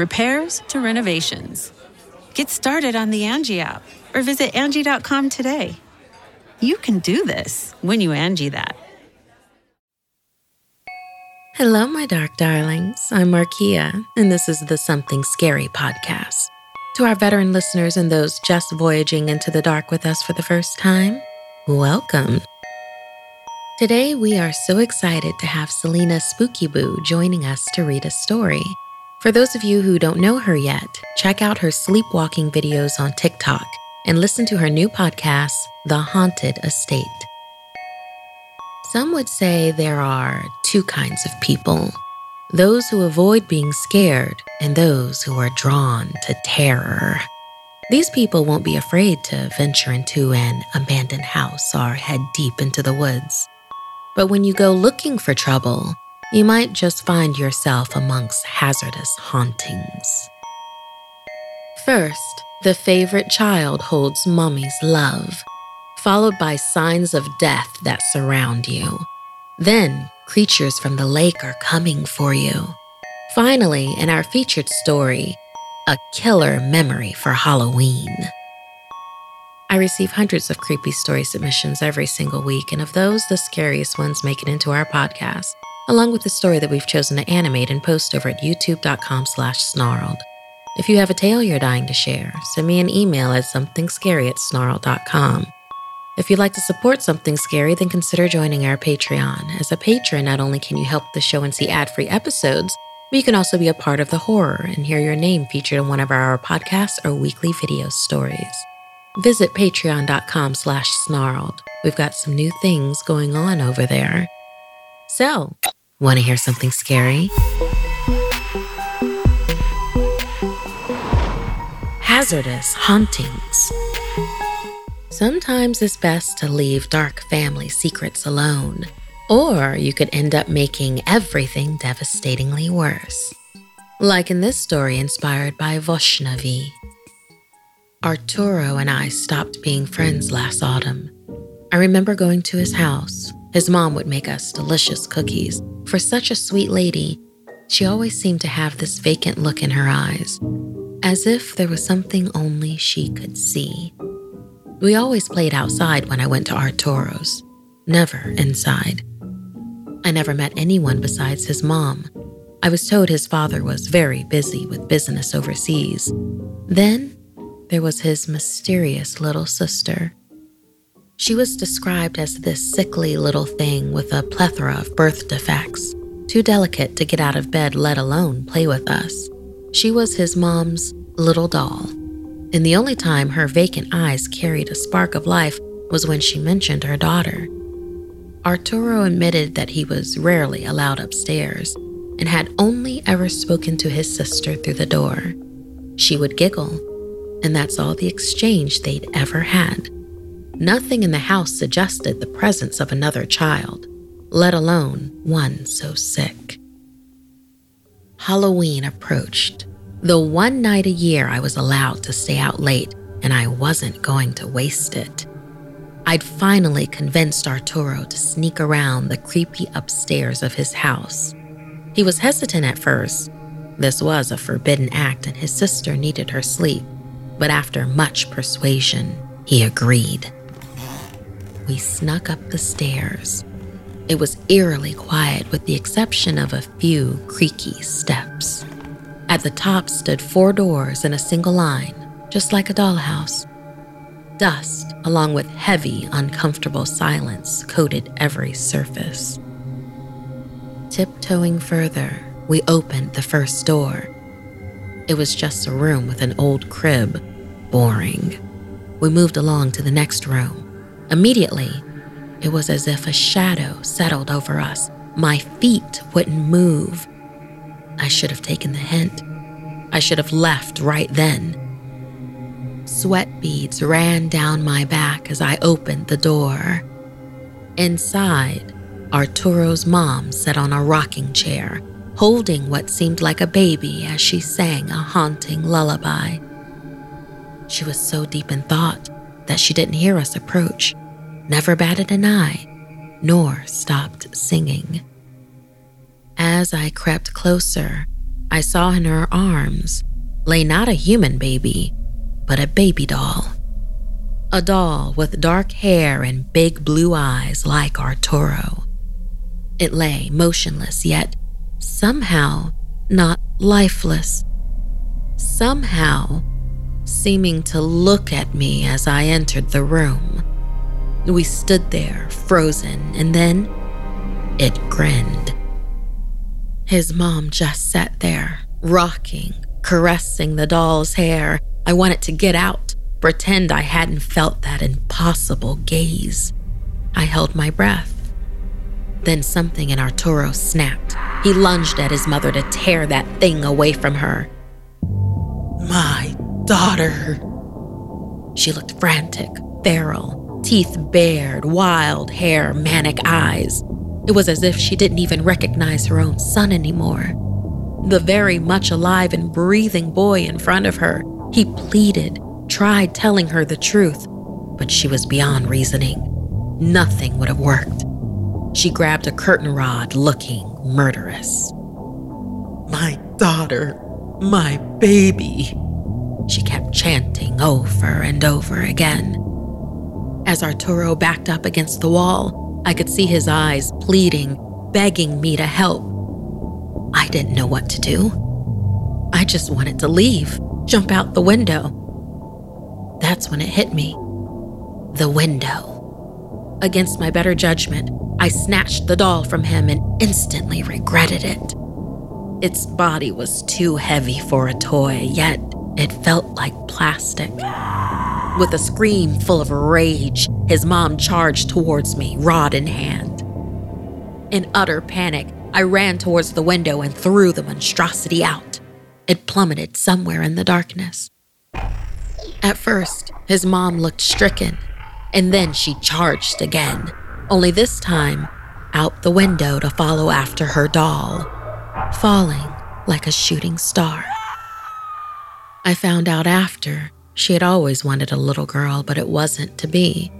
repairs to renovations. Get started on the Angi app or visit Angi.com today. You can do this when you Angi that. Hello, my dark darlings. I'm Markia, and this is the Something Scary podcast. To our veteran listeners and those just voyaging into the dark with us for the first time, welcome. Today, we are so excited to have Selena Spooky Boo joining us to read a story. For those of you who don't know her yet, check out her sleepwalking videos on TikTok and listen to her new podcast, The Haunted Estate. Some would say there are two kinds of people those who avoid being scared and those who are drawn to terror. These people won't be afraid to venture into an abandoned house or head deep into the woods. But when you go looking for trouble, you might just find yourself amongst hazardous hauntings. First, the favorite child holds mommy's love, followed by signs of death that surround you. Then, creatures from the lake are coming for you. Finally, in our featured story, a killer memory for Halloween. I receive hundreds of creepy story submissions every single week, and of those, the scariest ones make it into our podcast along with the story that we've chosen to animate and post over at youtube.com slash snarled. If you have a tale you're dying to share, send me an email at somethingscary at snarled.com. If you'd like to support Something Scary, then consider joining our Patreon. As a patron, not only can you help the show and see ad-free episodes, but you can also be a part of the horror and hear your name featured in one of our podcasts or weekly video stories. Visit patreon.com slash snarled. We've got some new things going on over there. So, Want to hear something scary? Hazardous hauntings. Sometimes it's best to leave dark family secrets alone, or you could end up making everything devastatingly worse. Like in this story inspired by Voshnavi. Arturo and I stopped being friends last autumn. I remember going to his house. His mom would make us delicious cookies, for such a sweet lady, she always seemed to have this vacant look in her eyes, as if there was something only she could see. We always played outside when I went to Arturo's, never inside. I never met anyone besides his mom. I was told his father was very busy with business overseas. Then there was his mysterious little sister. She was described as this sickly little thing with a plethora of birth defects, too delicate to get out of bed, let alone play with us. She was his mom's little doll, and the only time her vacant eyes carried a spark of life was when she mentioned her daughter. Arturo admitted that he was rarely allowed upstairs and had only ever spoken to his sister through the door. She would giggle, and that's all the exchange they'd ever had. Nothing in the house suggested the presence of another child, let alone one so sick. Halloween approached. The one night a year I was allowed to stay out late, and I wasn't going to waste it. I'd finally convinced Arturo to sneak around the creepy upstairs of his house. He was hesitant at first. This was a forbidden act, and his sister needed her sleep. But after much persuasion, he agreed. We snuck up the stairs. It was eerily quiet, with the exception of a few creaky steps. At the top stood four doors in a single line, just like a dollhouse. Dust, along with heavy, uncomfortable silence, coated every surface. Tiptoeing further, we opened the first door. It was just a room with an old crib. Boring. We moved along to the next room. Immediately, it was as if a shadow settled over us. My feet wouldn't move. I should have taken the hint. I should have left right then. Sweat beads ran down my back as I opened the door. Inside, Arturo's mom sat on a rocking chair, holding what seemed like a baby as she sang a haunting lullaby. She was so deep in thought that she didn't hear us approach, never batted an eye, nor stopped singing. As I crept closer, I saw in her arms lay not a human baby, but a baby doll. A doll with dark hair and big blue eyes like Arturo. It lay motionless, yet somehow not lifeless. Somehow seeming to look at me as I entered the room. We stood there, frozen, and then it grinned. His mom just sat there, rocking, caressing the doll's hair. I wanted to get out, pretend I hadn't felt that impossible gaze. I held my breath. Then something in Arturo snapped. He lunged at his mother to tear that thing away from her. My daughter. She looked frantic, feral, teeth bared, wild hair, manic eyes. It was as if she didn't even recognize her own son anymore. The very much alive and breathing boy in front of her, he pleaded, tried telling her the truth, but she was beyond reasoning. Nothing would have worked. She grabbed a curtain rod, looking murderous. My daughter, my baby, she kept chanting over and over again. As Arturo backed up against the wall, I could see his eyes pleading, begging me to help. I didn't know what to do. I just wanted to leave, jump out the window. That's when it hit me. The window. Against my better judgment, I snatched the doll from him and instantly regretted it. Its body was too heavy for a toy, yet it felt like plastic. With a scream full of rage, his mom charged towards me, rod in hand. In utter panic, I ran towards the window and threw the monstrosity out. It plummeted somewhere in the darkness. At first, his mom looked stricken, and then she charged again only this time out the window to follow after her doll, falling like a shooting star. I found out after she had always wanted a little girl, but it wasn't to be.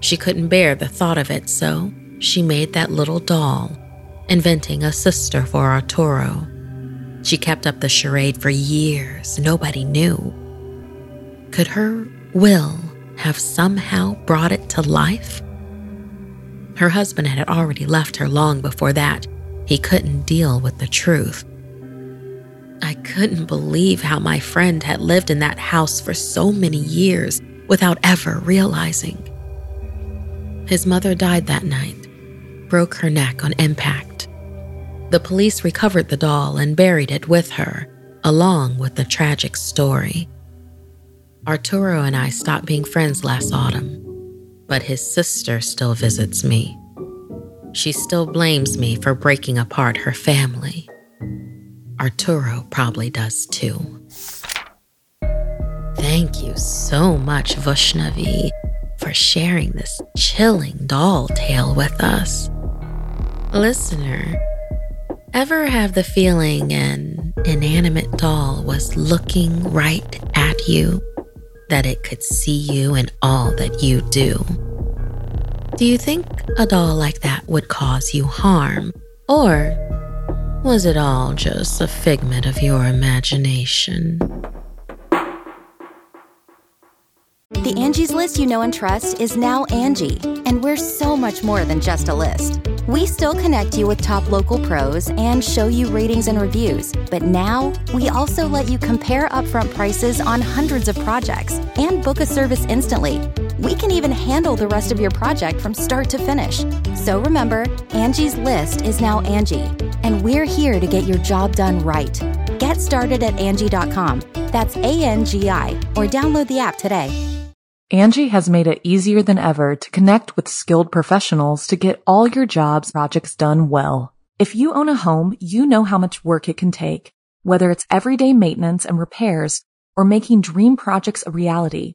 She couldn't bear the thought of it, so she made that little doll, inventing a sister for Arturo. She kept up the charade for years. Nobody knew. Could her will have somehow brought it to life? Her husband had already left her long before that. He couldn't deal with the truth. I couldn't believe how my friend had lived in that house for so many years without ever realizing. His mother died that night, broke her neck on impact. The police recovered the doll and buried it with her, along with the tragic story. Arturo and I stopped being friends last autumn but his sister still visits me. She still blames me for breaking apart her family. Arturo probably does too. Thank you so much, Vushnavi, for sharing this chilling doll tale with us. Listener, ever have the feeling an inanimate doll was looking right at you? that it could see you and all that you do. Do you think a doll like that would cause you harm? Or was it all just a figment of your imagination? The Angie's list you know and trust is now Angi, and we're so much more than just a list. We still connect you with top local pros and show you ratings and reviews, but now we also let you compare upfront prices on hundreds of projects and book a service instantly. We can even handle the rest of your project from start to finish. So remember, Angie's list is now Angi, and we're here to get your job done right. Get started at Angi.com. That's A N G I, or download the app today. Angi has made it easier than ever to connect with skilled professionals to get all your jobs projects done well. If you own a home, you know how much work it can take, whether it's everyday maintenance and repairs or making dream projects a reality.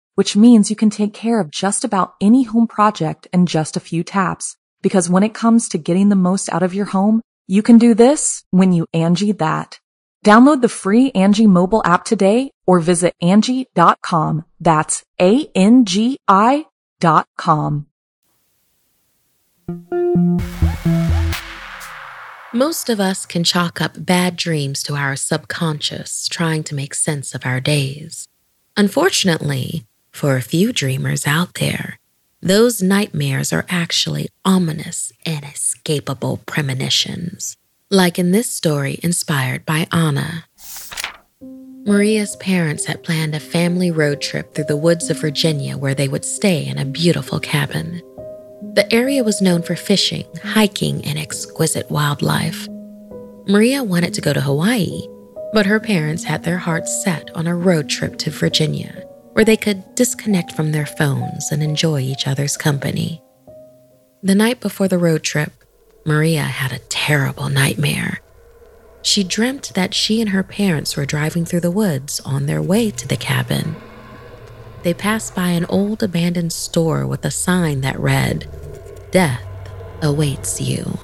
which means you can take care of just about any home project in just a few taps. Because when it comes to getting the most out of your home, you can do this when you Angi that. Download the free Angi mobile app today or visit Angi.com. That's A-N-G-I dot com. Most of us can chalk up bad dreams to our subconscious trying to make sense of our days. Unfortunately, for a few dreamers out there, those nightmares are actually ominous, inescapable premonitions like in this story inspired by Anna. Maria's parents had planned a family road trip through the woods of Virginia where they would stay in a beautiful cabin. The area was known for fishing, hiking, and exquisite wildlife. Maria wanted to go to Hawaii, but her parents had their hearts set on a road trip to Virginia where they could disconnect from their phones and enjoy each other's company. The night before the road trip, Maria had a terrible nightmare. She dreamt that she and her parents were driving through the woods on their way to the cabin. They passed by an old abandoned store with a sign that read, Death awaits you.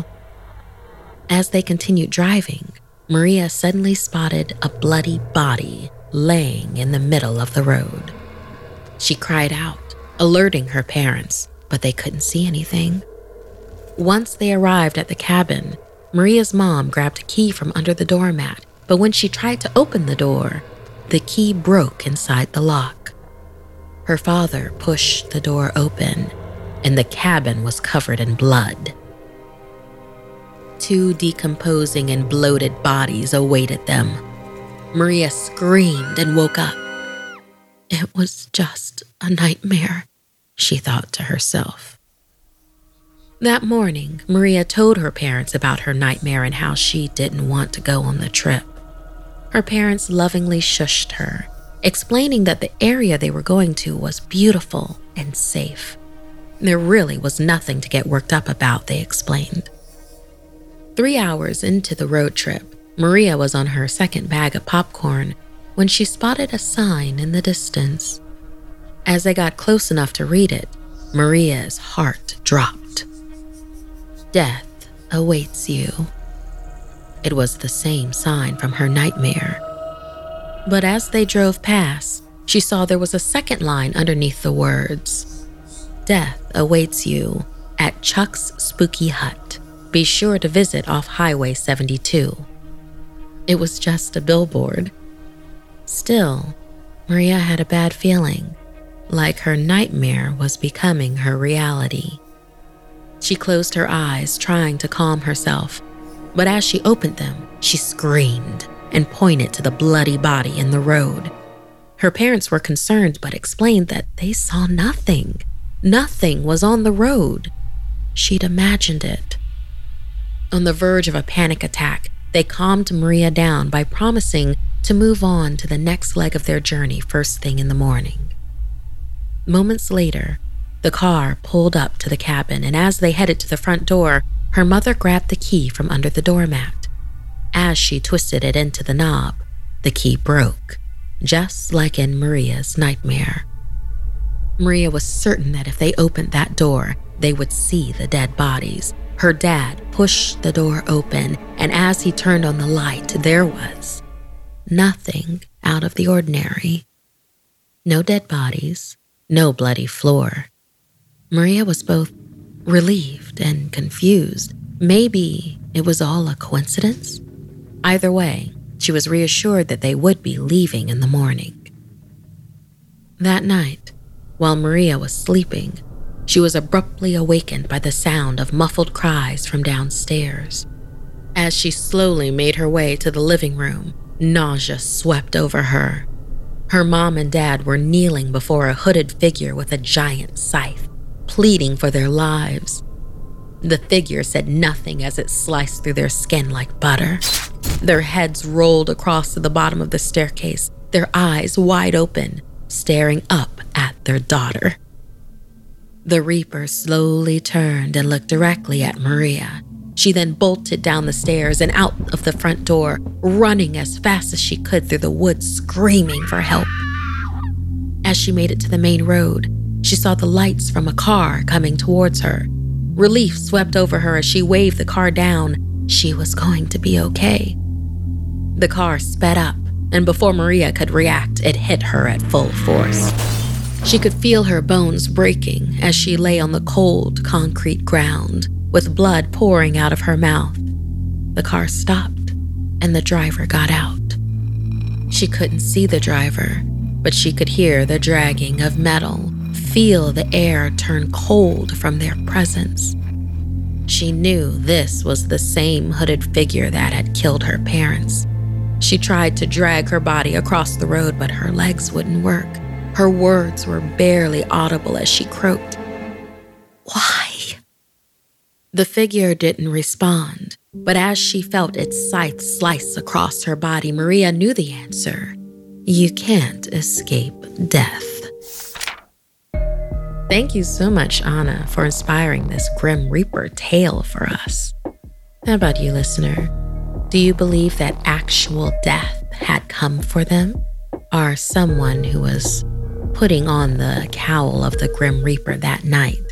As they continued driving, Maria suddenly spotted a bloody body laying in the middle of the road. She cried out, alerting her parents, but they couldn't see anything. Once they arrived at the cabin, Maria's mom grabbed a key from under the doormat, but when she tried to open the door, the key broke inside the lock. Her father pushed the door open, and the cabin was covered in blood. Two decomposing and bloated bodies awaited them. Maria screamed and woke up. It was just a nightmare, she thought to herself. That morning, Maria told her parents about her nightmare and how she didn't want to go on the trip. Her parents lovingly shushed her, explaining that the area they were going to was beautiful and safe. There really was nothing to get worked up about, they explained. Three hours into the road trip, Maria was on her second bag of popcorn when she spotted a sign in the distance. As they got close enough to read it, Maria's heart dropped. Death awaits you. It was the same sign from her nightmare. But as they drove past, she saw there was a second line underneath the words Death awaits you at Chuck's Spooky Hut. Be sure to visit off Highway 72. It was just a billboard. Still, Maria had a bad feeling, like her nightmare was becoming her reality. She closed her eyes, trying to calm herself. But as she opened them, she screamed and pointed to the bloody body in the road. Her parents were concerned but explained that they saw nothing. Nothing was on the road. She'd imagined it. On the verge of a panic attack, they calmed Maria down by promising to move on to the next leg of their journey first thing in the morning. Moments later, The car pulled up to the cabin, and as they headed to the front door, her mother grabbed the key from under the doormat. As she twisted it into the knob, the key broke, just like in Maria's nightmare. Maria was certain that if they opened that door, they would see the dead bodies. Her dad pushed the door open, and as he turned on the light, there was nothing out of the ordinary. No dead bodies, no bloody floor. Maria was both relieved and confused. Maybe it was all a coincidence? Either way, she was reassured that they would be leaving in the morning. That night, while Maria was sleeping, she was abruptly awakened by the sound of muffled cries from downstairs. As she slowly made her way to the living room, nausea swept over her. Her mom and dad were kneeling before a hooded figure with a giant scythe, pleading for their lives. The figure said nothing as it sliced through their skin like butter. Their heads rolled across to the bottom of the staircase, their eyes wide open, staring up at their daughter. The Reaper slowly turned and looked directly at Maria. She then bolted down the stairs and out of the front door, running as fast as she could through the woods, screaming for help. As she made it to the main road, she saw the lights from a car coming towards her. Relief swept over her as she waved the car down. She was going to be okay. The car sped up, and before Maria could react, it hit her at full force. She could feel her bones breaking as she lay on the cold concrete ground, with blood pouring out of her mouth. The car stopped, and the driver got out. She couldn't see the driver, but she could hear the dragging of metal, feel the air turn cold from their presence. She knew this was the same hooded figure that had killed her parents. She tried to drag her body across the road, but her legs wouldn't work. Her words were barely audible as she croaked, Why? The figure didn't respond, but as she felt its scythe slice across her body, Maria knew the answer. You can't escape death. Thank you so much, Anna, for inspiring this Grim Reaper tale for us. How about you, listener? Do you believe that actual death had come for them? Or someone who was putting on the cowl of the Grim Reaper that night?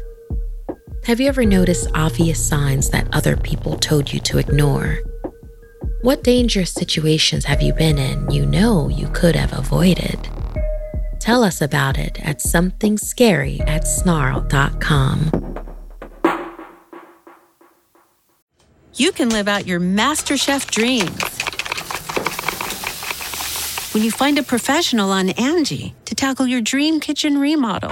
Have you ever noticed obvious signs that other people told you to ignore? What dangerous situations have you been in you know you could have avoided? Tell us about it at somethingscary at snarled.com. You can live out your MasterChef dreams when you find a professional on Angi to tackle your dream kitchen remodel.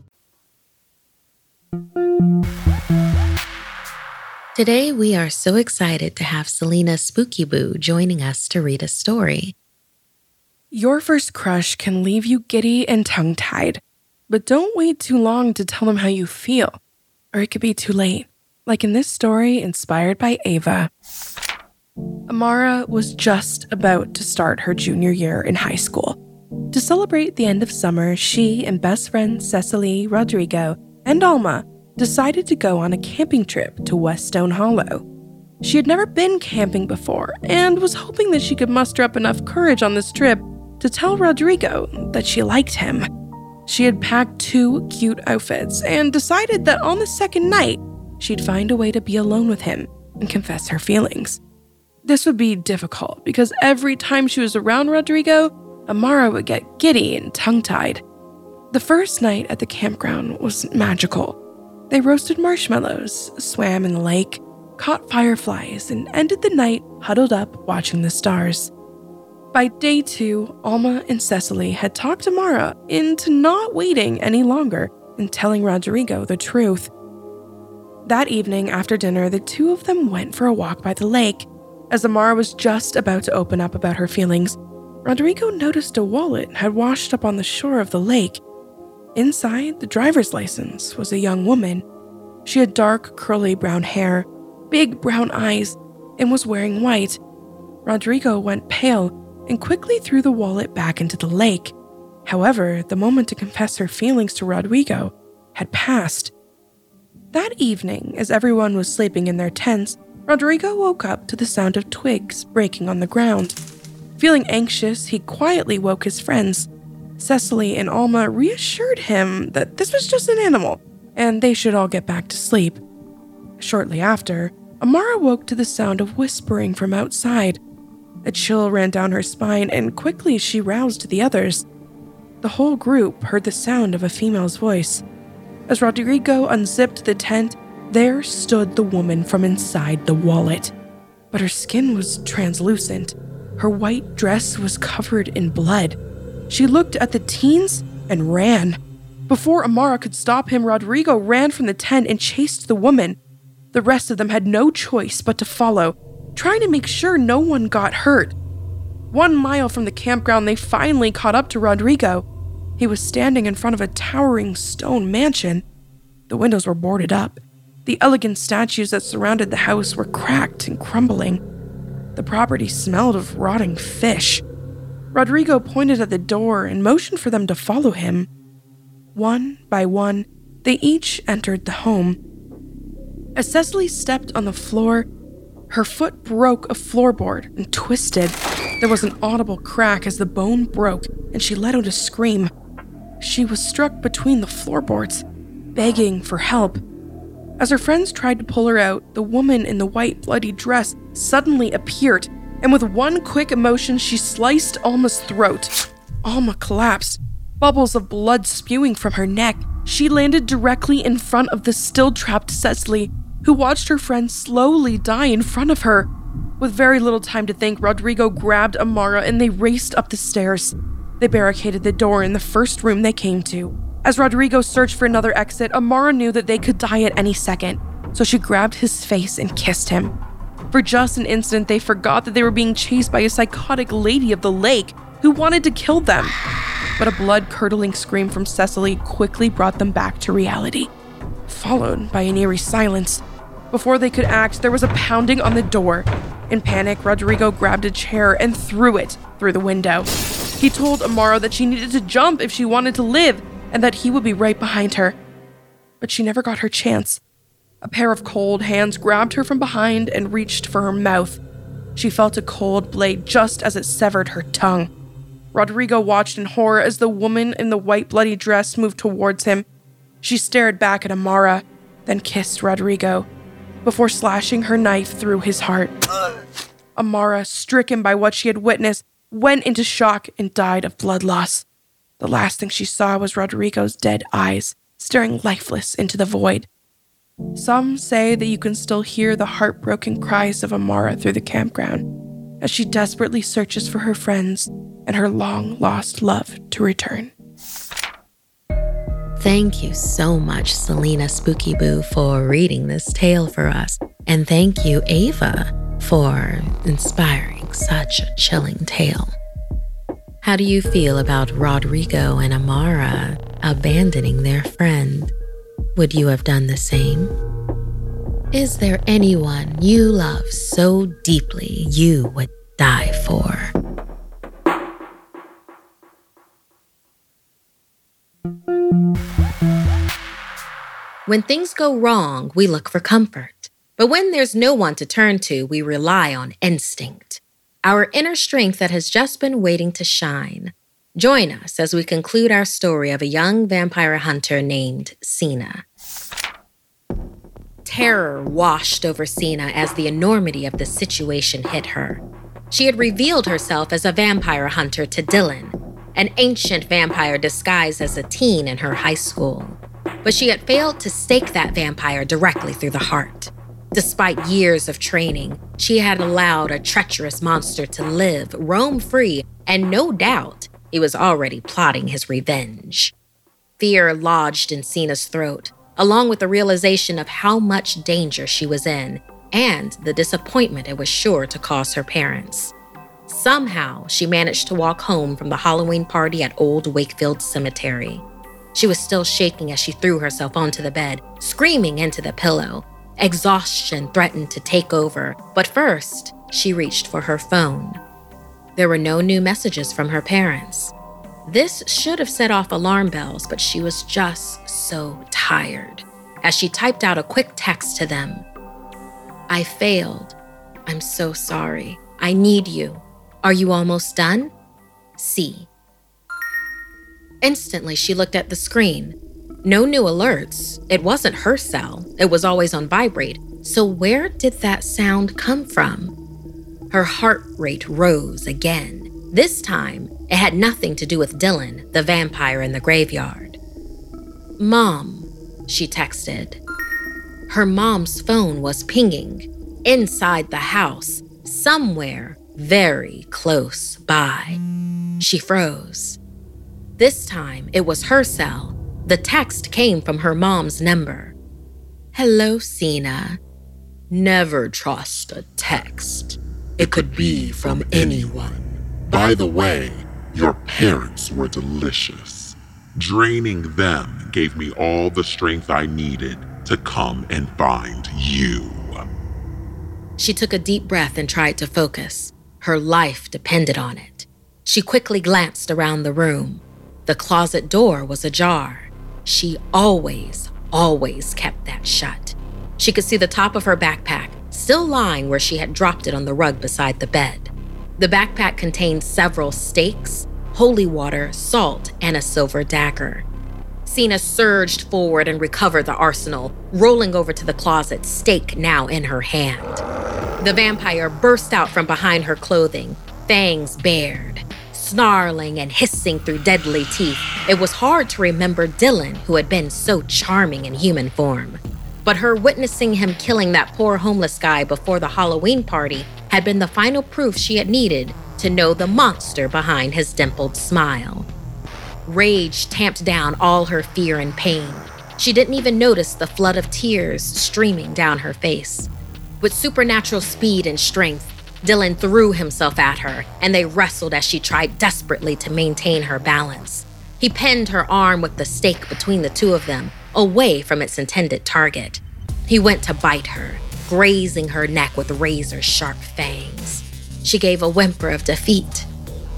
Today, we are so excited to have Selena Spooky Boo joining us to read a story. Your first crush can leave you giddy and tongue tied, but don't wait too long to tell them how you feel, or it could be too late. Like in this story inspired by Ava. Amara was just about to start her junior year in high school. To celebrate the end of summer, she and best friend Cecily, Rodrigo, and Alma decided to go on a camping trip to West Stone Hollow. She had never been camping before and was hoping that she could muster up enough courage on this trip to tell Rodrigo that she liked him. She had packed two cute outfits and decided that on the second night, she'd find a way to be alone with him and confess her feelings. This would be difficult because every time she was around Rodrigo, Amara would get giddy and tongue tied. The first night at the campground was magical. They roasted marshmallows, swam in the lake, caught fireflies, and ended the night huddled up watching the stars. By day two, Alma and Cecily had talked Amara into not waiting any longer and telling Rodrigo the truth. That evening after dinner, the two of them went for a walk by the lake. As Amara was just about to open up about her feelings, Rodrigo noticed a wallet had washed up on the shore of the lake. Inside the driver's license was a young woman. She had dark, curly brown hair, big brown eyes, and was wearing white. Rodrigo went pale and quickly threw the wallet back into the lake. However, the moment to confess her feelings to Rodrigo had passed. That evening, as everyone was sleeping in their tents, Rodrigo woke up to the sound of twigs breaking on the ground. Feeling anxious, he quietly woke his friends. Cecily and Alma reassured him that this was just an animal and they should all get back to sleep. Shortly after, Amara woke to the sound of whispering from outside. A chill ran down her spine, and quickly she roused the others. The whole group heard the sound of a female's voice. As Rodrigo unzipped the tent, there stood the woman from inside the wallet. But her skin was translucent. Her white dress was covered in blood. She looked at the teens and ran. Before Amara could stop him, Rodrigo ran from the tent and chased the woman. The rest of them had no choice but to follow, trying to make sure no one got hurt. One mile from the campground, they finally caught up to Rodrigo. He was standing in front of a towering stone mansion. The windows were boarded up. The elegant statues that surrounded the house were cracked and crumbling. The property smelled of rotting fish. Rodrigo pointed at the door and motioned for them to follow him. One by one, they each entered the home. As Cecily stepped on the floor, her foot broke a floorboard and twisted. There was an audible crack as the bone broke, and she let out a scream. She was struck between the floorboards, begging for help. As her friends tried to pull her out, the woman in the white, bloody dress suddenly appeared, and with one quick motion, she sliced Alma's throat. Alma collapsed, bubbles of blood spewing from her neck. She landed directly in front of the still trapped Cecily, who watched her friend slowly die in front of her. With very little time to think, Rodrigo grabbed Amara and they raced up the stairs. They barricaded the door in the first room they came to. As Rodrigo searched for another exit, Amara knew that they could die at any second, so she grabbed his face and kissed him. For just an instant, they forgot that they were being chased by a psychotic lady of the lake who wanted to kill them. But a blood curdling scream from Cecily quickly brought them back to reality, followed by an eerie silence. Before they could act, there was a pounding on the door. In panic, Rodrigo grabbed a chair and threw it through the window. He told Amara that she needed to jump if she wanted to live and that he would be right behind her. But she never got her chance. A pair of cold hands grabbed her from behind and reached for her mouth. She felt a cold blade just as it severed her tongue. Rodrigo watched in horror as the woman in the white bloody dress moved towards him. She stared back at Amara, then kissed Rodrigo, before slashing her knife through his heart. Amara, stricken by what she had witnessed, went into shock and died of blood loss. The last thing she saw was Rodrigo's dead eyes, staring lifeless into the void. Some say that you can still hear the heartbroken cries of Amara through the campground as she desperately searches for her friends and her long lost love to return. Thank you so much, Selena Spooky Boo, for reading this tale for us. And thank you, Ava, for inspiring such a chilling tale. How do you feel about Rodrigo and Amara abandoning their friend? Would you have done the same? Is there anyone you love so deeply you would die for? When things go wrong, we look for comfort. But when there's no one to turn to, we rely on instinct, our inner strength that has just been waiting to shine. Join us as we conclude our story of a young vampire hunter named Sina. Terror washed over Sina as the enormity of the situation hit her. She had revealed herself as a vampire hunter to Dylan, an ancient vampire disguised as a teen in her high school. But she had failed to stake that vampire directly through the heart. Despite years of training, she had allowed a treacherous monster to live, roam free, and no doubt he was already plotting his revenge. Fear lodged in Sina's throat, along with the realization of how much danger she was in and the disappointment it was sure to cause her parents. Somehow, she managed to walk home from the Halloween party at Old Wakefield Cemetery. She was still shaking as she threw herself onto the bed, screaming into the pillow. Exhaustion threatened to take over, but first, she reached for her phone. There were no new messages from her parents. This should have set off alarm bells, but she was just so tired. As she typed out a quick text to them I failed. I'm so sorry. I need you. Are you almost done? C. Instantly, she looked at the screen. No new alerts. It wasn't her cell, it was always on vibrate. So, where did that sound come from? Her heart rate rose again. This time, it had nothing to do with Dylan, the vampire in the graveyard. Mom, she texted. Her mom's phone was pinging inside the house, somewhere very close by. She froze. This time, it was her cell. The text came from her mom's number. Hello, Sina. Never trust a text. It could be from anyone. By the way, your parents were delicious. Draining them gave me all the strength I needed to come and find you. She took a deep breath and tried to focus. Her life depended on it. She quickly glanced around the room. The closet door was ajar. She always, always kept that shut. She could see the top of her backpack, still lying where she had dropped it on the rug beside the bed. The backpack contained several stakes, holy water, salt, and a silver dagger. Sina surged forward and recovered the arsenal, rolling over to the closet, stake now in her hand. The vampire burst out from behind her clothing, fangs bared. Snarling and hissing through deadly teeth, it was hard to remember Dylan, who had been so charming in human form. But her witnessing him killing that poor homeless guy before the Halloween party had been the final proof she had needed to know the monster behind his dimpled smile. Rage tamped down all her fear and pain. She didn't even notice the flood of tears streaming down her face. With supernatural speed and strength, Dylan threw himself at her, and they wrestled as she tried desperately to maintain her balance. He pinned her arm with the stake between the two of them, away from its intended target. He went to bite her, grazing her neck with razor sharp fangs. She gave a whimper of defeat.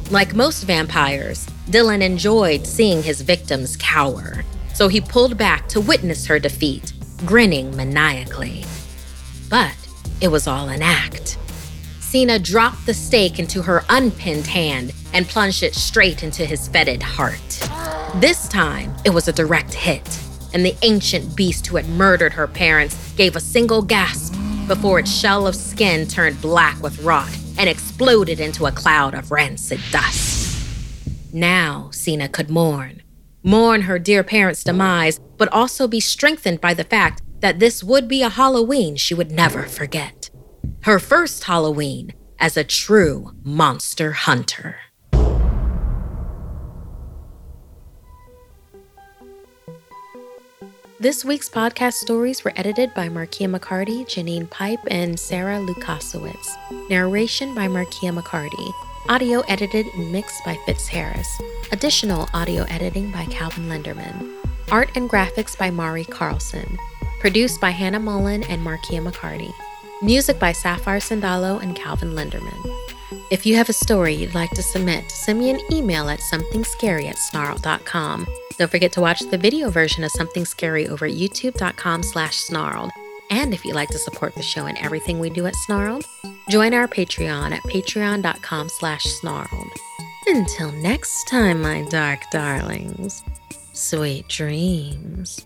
Like most vampires, Dylan enjoyed seeing his victims cower, so he pulled back to witness her defeat, grinning maniacally. But it was all an act. Sina dropped the stake into her unpinned hand and plunged it straight into his fetid heart. This time, it was a direct hit, and the ancient beast who had murdered her parents gave a single gasp before its shell of skin turned black with rot and exploded into a cloud of rancid dust. Now, Sina could mourn. Mourn her dear parents' demise, but also be strengthened by the fact that this would be a Halloween she would never forget. Her first Halloween as a true monster hunter. This week's podcast stories were edited by Markia McCarty, Janine Pipe, and Sarah Lukasiewicz. Narration by Markia McCarty. Audio edited and mixed by Fitz Harris. Additional audio editing by Calvin Lenderman. Art and graphics by Mari Carlson. Produced by Hannah Mullen and Markia McCarty. Music by Sapphire Sandalo and Calvin Lenderman. If you have a story you'd like to submit, send me an email at somethingscary at snarled.com. Don't forget to watch the video version of Something Scary over at youtube.com slash snarled. And if you'd like to support the show and everything we do at Snarled, join our Patreon at patreon.com slash snarled. Until next time, my dark darlings, sweet dreams.